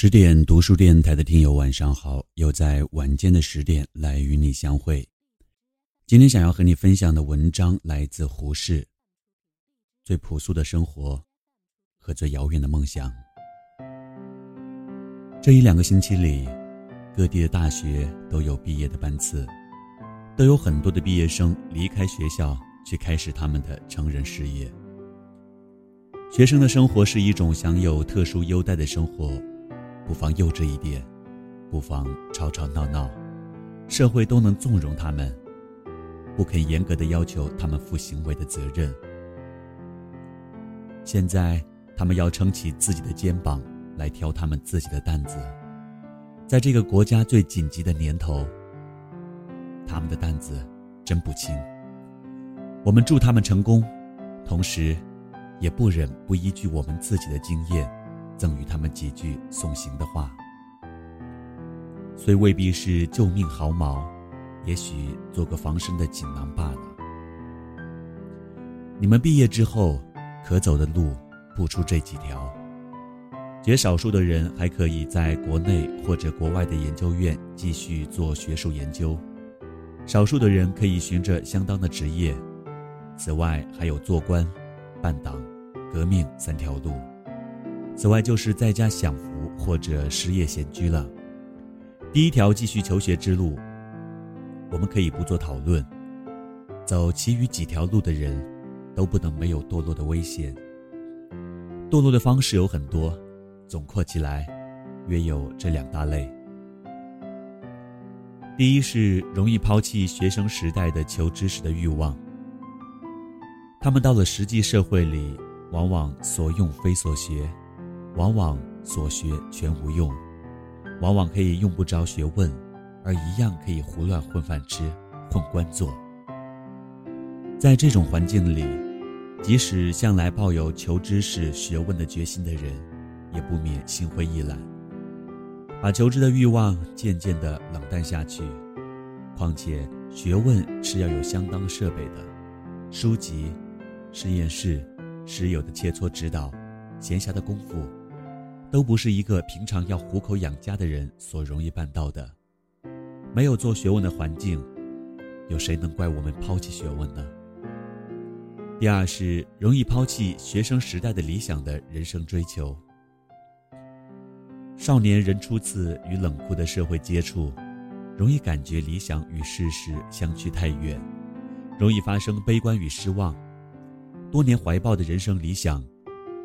十点读书电台的听友，晚上好！又在晚间的十点来与你相会。今天想要和你分享的文章来自胡适。最朴素的生活和最遥远的梦想。这一两个星期里，各地的大学都有毕业的班次，都有很多的毕业生离开学校去开始他们的成人事业。学生的生活是一种享有特殊优待的生活。不妨幼稚一点，不妨吵吵闹闹，社会都能纵容他们，不肯严格的要求他们负行为的责任。现在，他们要撑起自己的肩膀来挑他们自己的担子，在这个国家最紧急的年头，他们的担子真不轻。我们祝他们成功，同时，也不忍不依据我们自己的经验。赠予他们几句送行的话，虽未必是救命毫毛，也许做个防身的锦囊罢了。你们毕业之后，可走的路不出这几条。绝少数的人还可以在国内或者国外的研究院继续做学术研究，少数的人可以寻着相当的职业。此外，还有做官、办党、革命三条路。此外，就是在家享福或者失业闲居了。第一条继续求学之路，我们可以不做讨论。走其余几条路的人，都不能没有堕落的危险。堕落的方式有很多，总括起来，约有这两大类。第一是容易抛弃学生时代的求知识的欲望。他们到了实际社会里，往往所用非所学。往往所学全无用，往往可以用不着学问，而一样可以胡乱混饭吃、混官做。在这种环境里，即使向来抱有求知识、学问的决心的人，也不免心灰意懒，把求知的欲望渐渐地冷淡下去。况且，学问是要有相当设备的，书籍、实验室、师友的切磋指导、闲暇的功夫。都不是一个平常要糊口养家的人所容易办到的。没有做学问的环境，有谁能怪我们抛弃学问呢？第二是容易抛弃学生时代的理想的人生追求。少年人初次与冷酷的社会接触，容易感觉理想与事实相去太远，容易发生悲观与失望。多年怀抱的人生理想，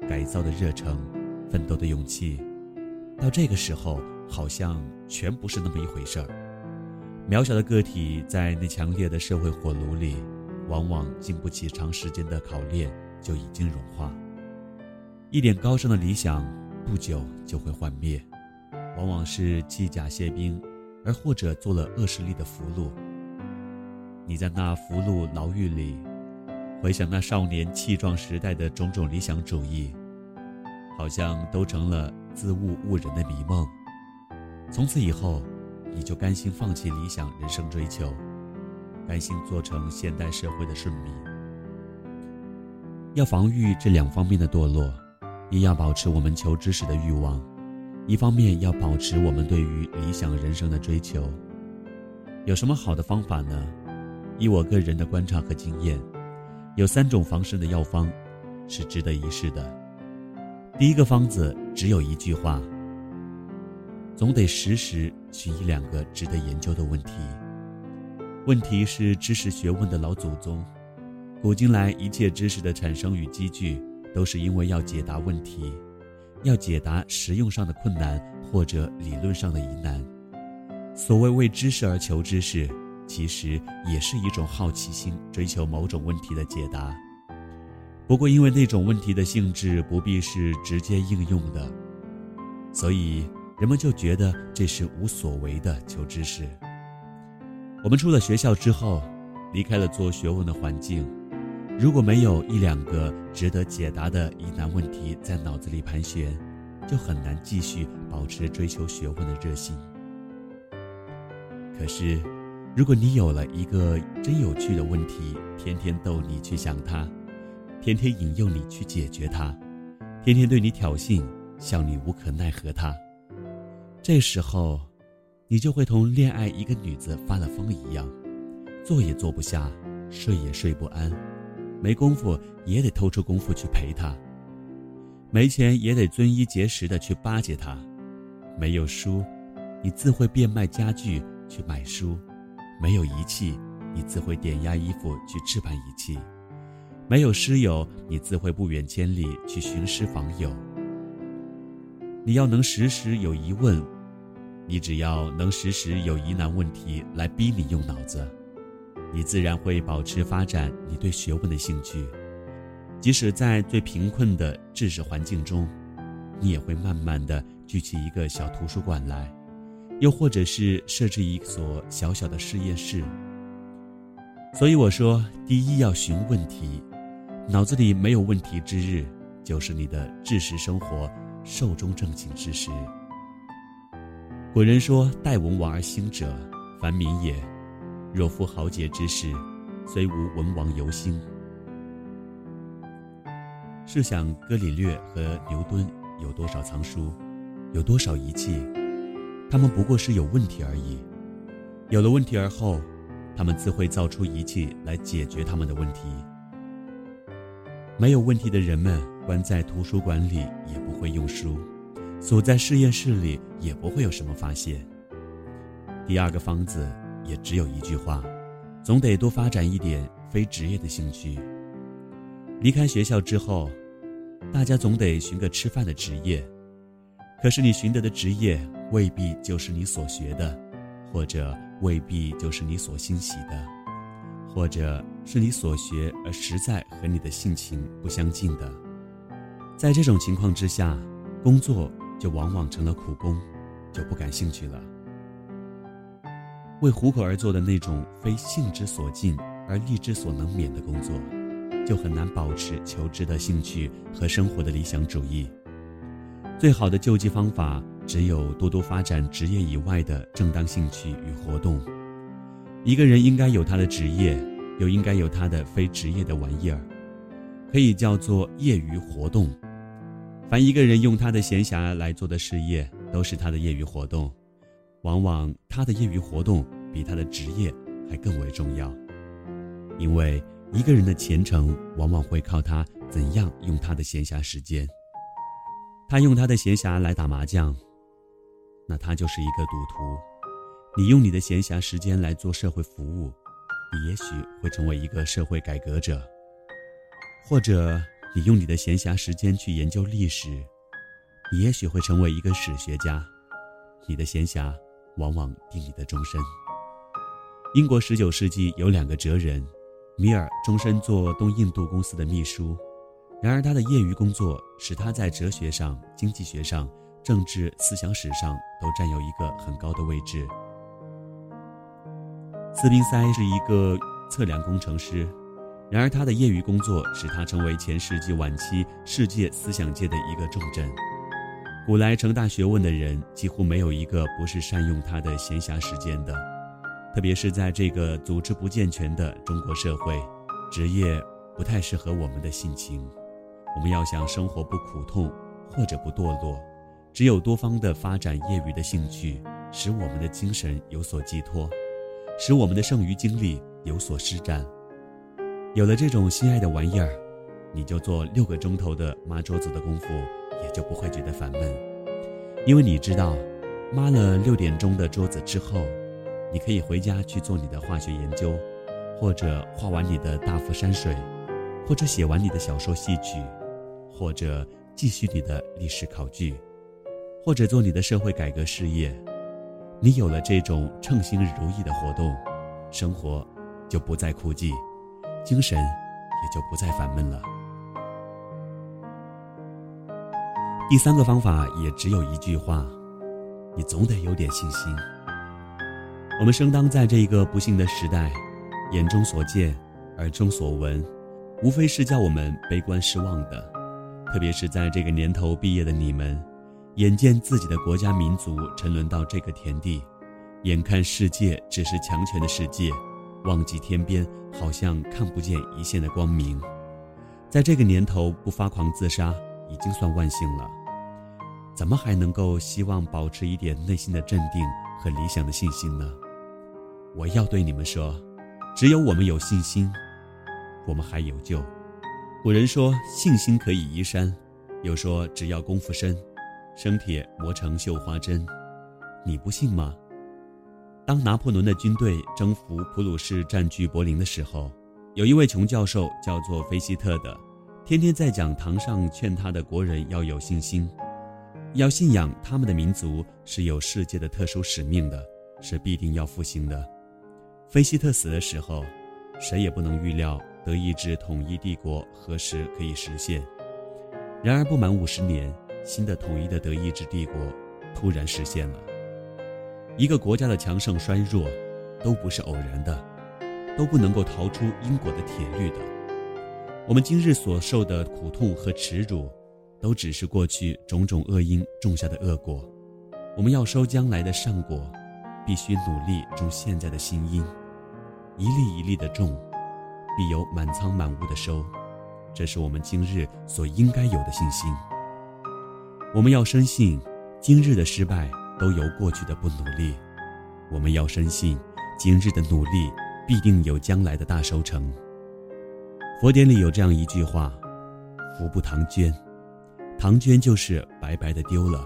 改造的热诚。奋斗的勇气，到这个时候好像全不是那么一回事儿。渺小的个体在那强烈的社会火炉里，往往经不起长时间的考炼，就已经融化。一点高尚的理想，不久就会幻灭，往往是弃甲卸兵，而或者做了恶势力的俘虏。你在那俘虏牢狱里，回想那少年气壮时代的种种理想主义。好像都成了自误误人的迷梦。从此以后，你就甘心放弃理想人生追求，甘心做成现代社会的顺民。要防御这两方面的堕落，一要保持我们求知识的欲望，一方面要保持我们对于理想人生的追求。有什么好的方法呢？以我个人的观察和经验，有三种防身的药方，是值得一试的。第一个方子只有一句话：总得时时寻一两个值得研究的问题。问题是知识学问的老祖宗，古今来一切知识的产生与积聚，都是因为要解答问题，要解答实用上的困难或者理论上的疑难。所谓为知识而求知识，其实也是一种好奇心，追求某种问题的解答。不过，因为那种问题的性质不必是直接应用的，所以人们就觉得这是无所谓的求知识。我们出了学校之后，离开了做学问的环境，如果没有一两个值得解答的疑难问题在脑子里盘旋，就很难继续保持追求学问的热心。可是，如果你有了一个真有趣的问题，天天逗你去想它。天天引诱你去解决它，天天对你挑衅，笑你无可奈何。它，这时候，你就会同恋爱一个女子发了疯一样，坐也坐不下，睡也睡不安，没工夫也得偷出功夫去陪她，没钱也得遵衣节食的去巴结她，没有书，你自会变卖家具去买书，没有仪器，你自会点压衣服去置办仪器。没有师友，你自会不远千里去寻师访友。你要能时时有疑问，你只要能时时有疑难问题来逼你用脑子，你自然会保持发展你对学问的兴趣。即使在最贫困的知识环境中，你也会慢慢的聚起一个小图书馆来，又或者是设置一所小小的实验室。所以我说，第一要寻问题。脑子里没有问题之日，就是你的知识生活寿终正寝之时。古人说：“待文王而兴者，凡民也；若夫豪杰之士，虽无文王犹兴。”试想，哥里略和牛顿有多少藏书，有多少仪器？他们不过是有问题而已。有了问题而后，他们自会造出仪器来解决他们的问题。没有问题的人们关在图书馆里也不会用书，锁在实验室里也不会有什么发现。第二个方子也只有一句话：总得多发展一点非职业的兴趣。离开学校之后，大家总得寻个吃饭的职业，可是你寻得的职业未必就是你所学的，或者未必就是你所欣喜的，或者。是你所学而实在和你的性情不相近的，在这种情况之下，工作就往往成了苦工，就不感兴趣了。为糊口而做的那种非性之所尽而力之所能免的工作，就很难保持求知的兴趣和生活的理想主义。最好的救济方法，只有多多发展职业以外的正当兴趣与活动。一个人应该有他的职业。又应该有他的非职业的玩意儿，可以叫做业余活动。凡一个人用他的闲暇来做的事业，都是他的业余活动。往往他的业余活动比他的职业还更为重要，因为一个人的前程往往会靠他怎样用他的闲暇时间。他用他的闲暇来打麻将，那他就是一个赌徒；你用你的闲暇时间来做社会服务。你也许会成为一个社会改革者，或者你用你的闲暇时间去研究历史，你也许会成为一个史学家。你的闲暇往往定你的终身。英国十九世纪有两个哲人，米尔终身做东印度公司的秘书，然而他的业余工作使他在哲学上、经济学上、政治思想史上都占有一个很高的位置。斯宾塞是一个测量工程师，然而他的业余工作使他成为前世纪晚期世界思想界的一个重镇。古来成大学问的人几乎没有一个不是善用他的闲暇时间的，特别是在这个组织不健全的中国社会，职业不太适合我们的性情。我们要想生活不苦痛或者不堕落，只有多方的发展业余的兴趣，使我们的精神有所寄托。使我们的剩余精力有所施展。有了这种心爱的玩意儿，你就做六个钟头的抹桌子的功夫，也就不会觉得烦闷，因为你知道，抹了六点钟的桌子之后，你可以回家去做你的化学研究，或者画完你的大幅山水，或者写完你的小说戏曲，或者继续你的历史考据，或者做你的社会改革事业。你有了这种称心如意的活动，生活就不再枯寂，精神也就不再烦闷了。第三个方法也只有一句话：你总得有点信心。我们生当在这一个不幸的时代，眼中所见，耳中所闻，无非是叫我们悲观失望的。特别是在这个年头毕业的你们。眼见自己的国家民族沉沦到这个田地，眼看世界只是强权的世界，忘记天边好像看不见一线的光明，在这个年头不发狂自杀已经算万幸了。怎么还能够希望保持一点内心的镇定和理想的信心呢？我要对你们说，只有我们有信心，我们还有救。古人说信心可以移山，又说只要功夫深，生铁磨成绣花针。你不信吗？当拿破仑的军队征服普鲁士、占据柏林的时候，有一位穷教授叫做菲希特的，天天在讲堂上劝他的国人要有信心，要信仰他们的民族是有世界的特殊使命的，是必定要复兴的。菲希特死的时候，谁也不能预料德意志统一帝国何时可以实现。然而不满五十年，新的统一的德意志帝国突然实现了。一个国家的强盛衰弱，都不是偶然的，都不能够逃出因果的铁律的。我们今日所受的苦痛和耻辱，都只是过去种种恶因种下的恶果。我们要收将来的善果，必须努力种现在的新因，一粒一粒的种，必有满仓满屋的收。这是我们今日所应该有的信心。我们要深信，今日的失败。都由过去的不努力，我们要深信，今日的努力必定有将来的大收成。佛典里有这样一句话：“福不唐捐，唐捐就是白白的丢了。”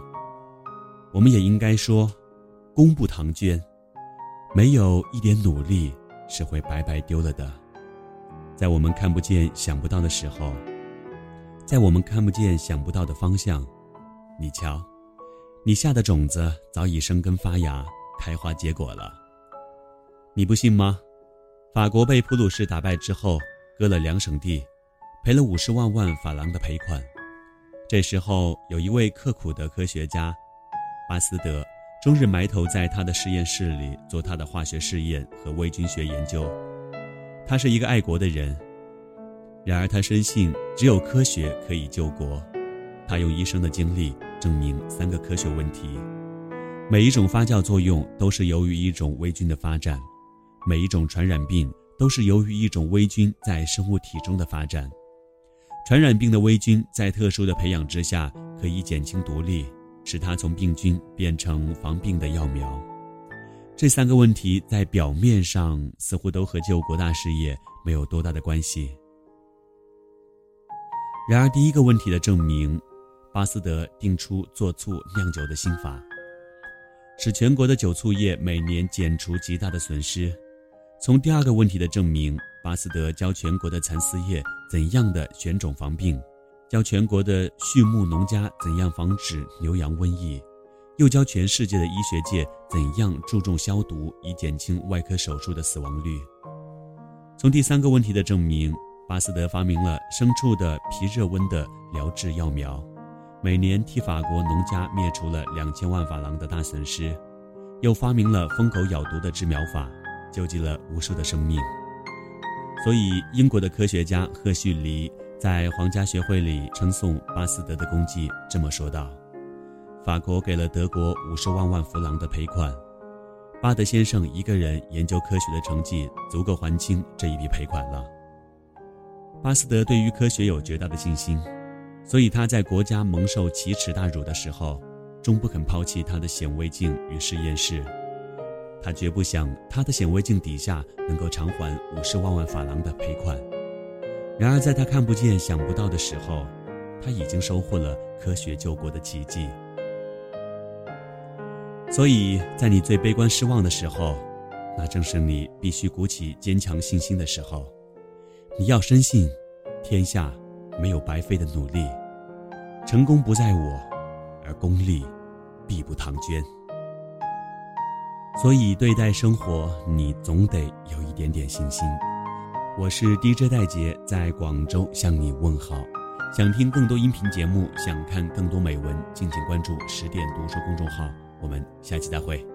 我们也应该说：“功不唐捐，没有一点努力是会白白丢了的。”在我们看不见、想不到的时候，在我们看不见、想不到的方向，你瞧。你下的种子早已生根发芽、开花结果了。你不信吗？法国被普鲁士打败之后，割了两省地，赔了五十万万法郎的赔款。这时候，有一位刻苦的科学家，巴斯德，终日埋头在他的实验室里做他的化学试验和微菌学研究。他是一个爱国的人，然而他深信只有科学可以救国。他用一生的经历。证明三个科学问题：每一种发酵作用都是由于一种微菌的发展；每一种传染病都是由于一种微菌在生物体中的发展。传染病的微菌在特殊的培养之下，可以减轻毒力，使它从病菌变成防病的药苗。这三个问题在表面上似乎都和救国大事业没有多大的关系。然而，第一个问题的证明。巴斯德定出做醋酿酒的新法，使全国的酒醋业每年减除极大的损失。从第二个问题的证明，巴斯德教全国的蚕丝业怎样的选种防病，教全国的畜牧农家怎样防止牛羊瘟疫，又教全世界的医学界怎样注重消毒，以减轻外科手术的死亡率。从第三个问题的证明，巴斯德发明了牲畜的皮热温的疗治药苗。每年替法国农家灭除了两千万法郎的大损失，又发明了疯狗咬毒的治疗法，救济了无数的生命。所以，英国的科学家赫胥黎在皇家学会里称颂巴斯德的功绩，这么说道：“法国给了德国五十万万弗朗的赔款，巴德先生一个人研究科学的成绩足够还清这一笔赔款了。”巴斯德对于科学有绝大的信心。所以他在国家蒙受奇耻大辱的时候，终不肯抛弃他的显微镜与实验室。他绝不想他的显微镜底下能够偿还五十万万法郎的赔款。然而，在他看不见、想不到的时候，他已经收获了科学救国的奇迹。所以在你最悲观失望的时候，那正是你必须鼓起坚强信心的时候。你要深信，天下。没有白费的努力，成功不在我，而功利必不唐捐。所以对待生活，你总得有一点点信心。我是 DJ 戴杰，在广州向你问好。想听更多音频节目，想看更多美文，敬请关注十点读书公众号。我们下期再会。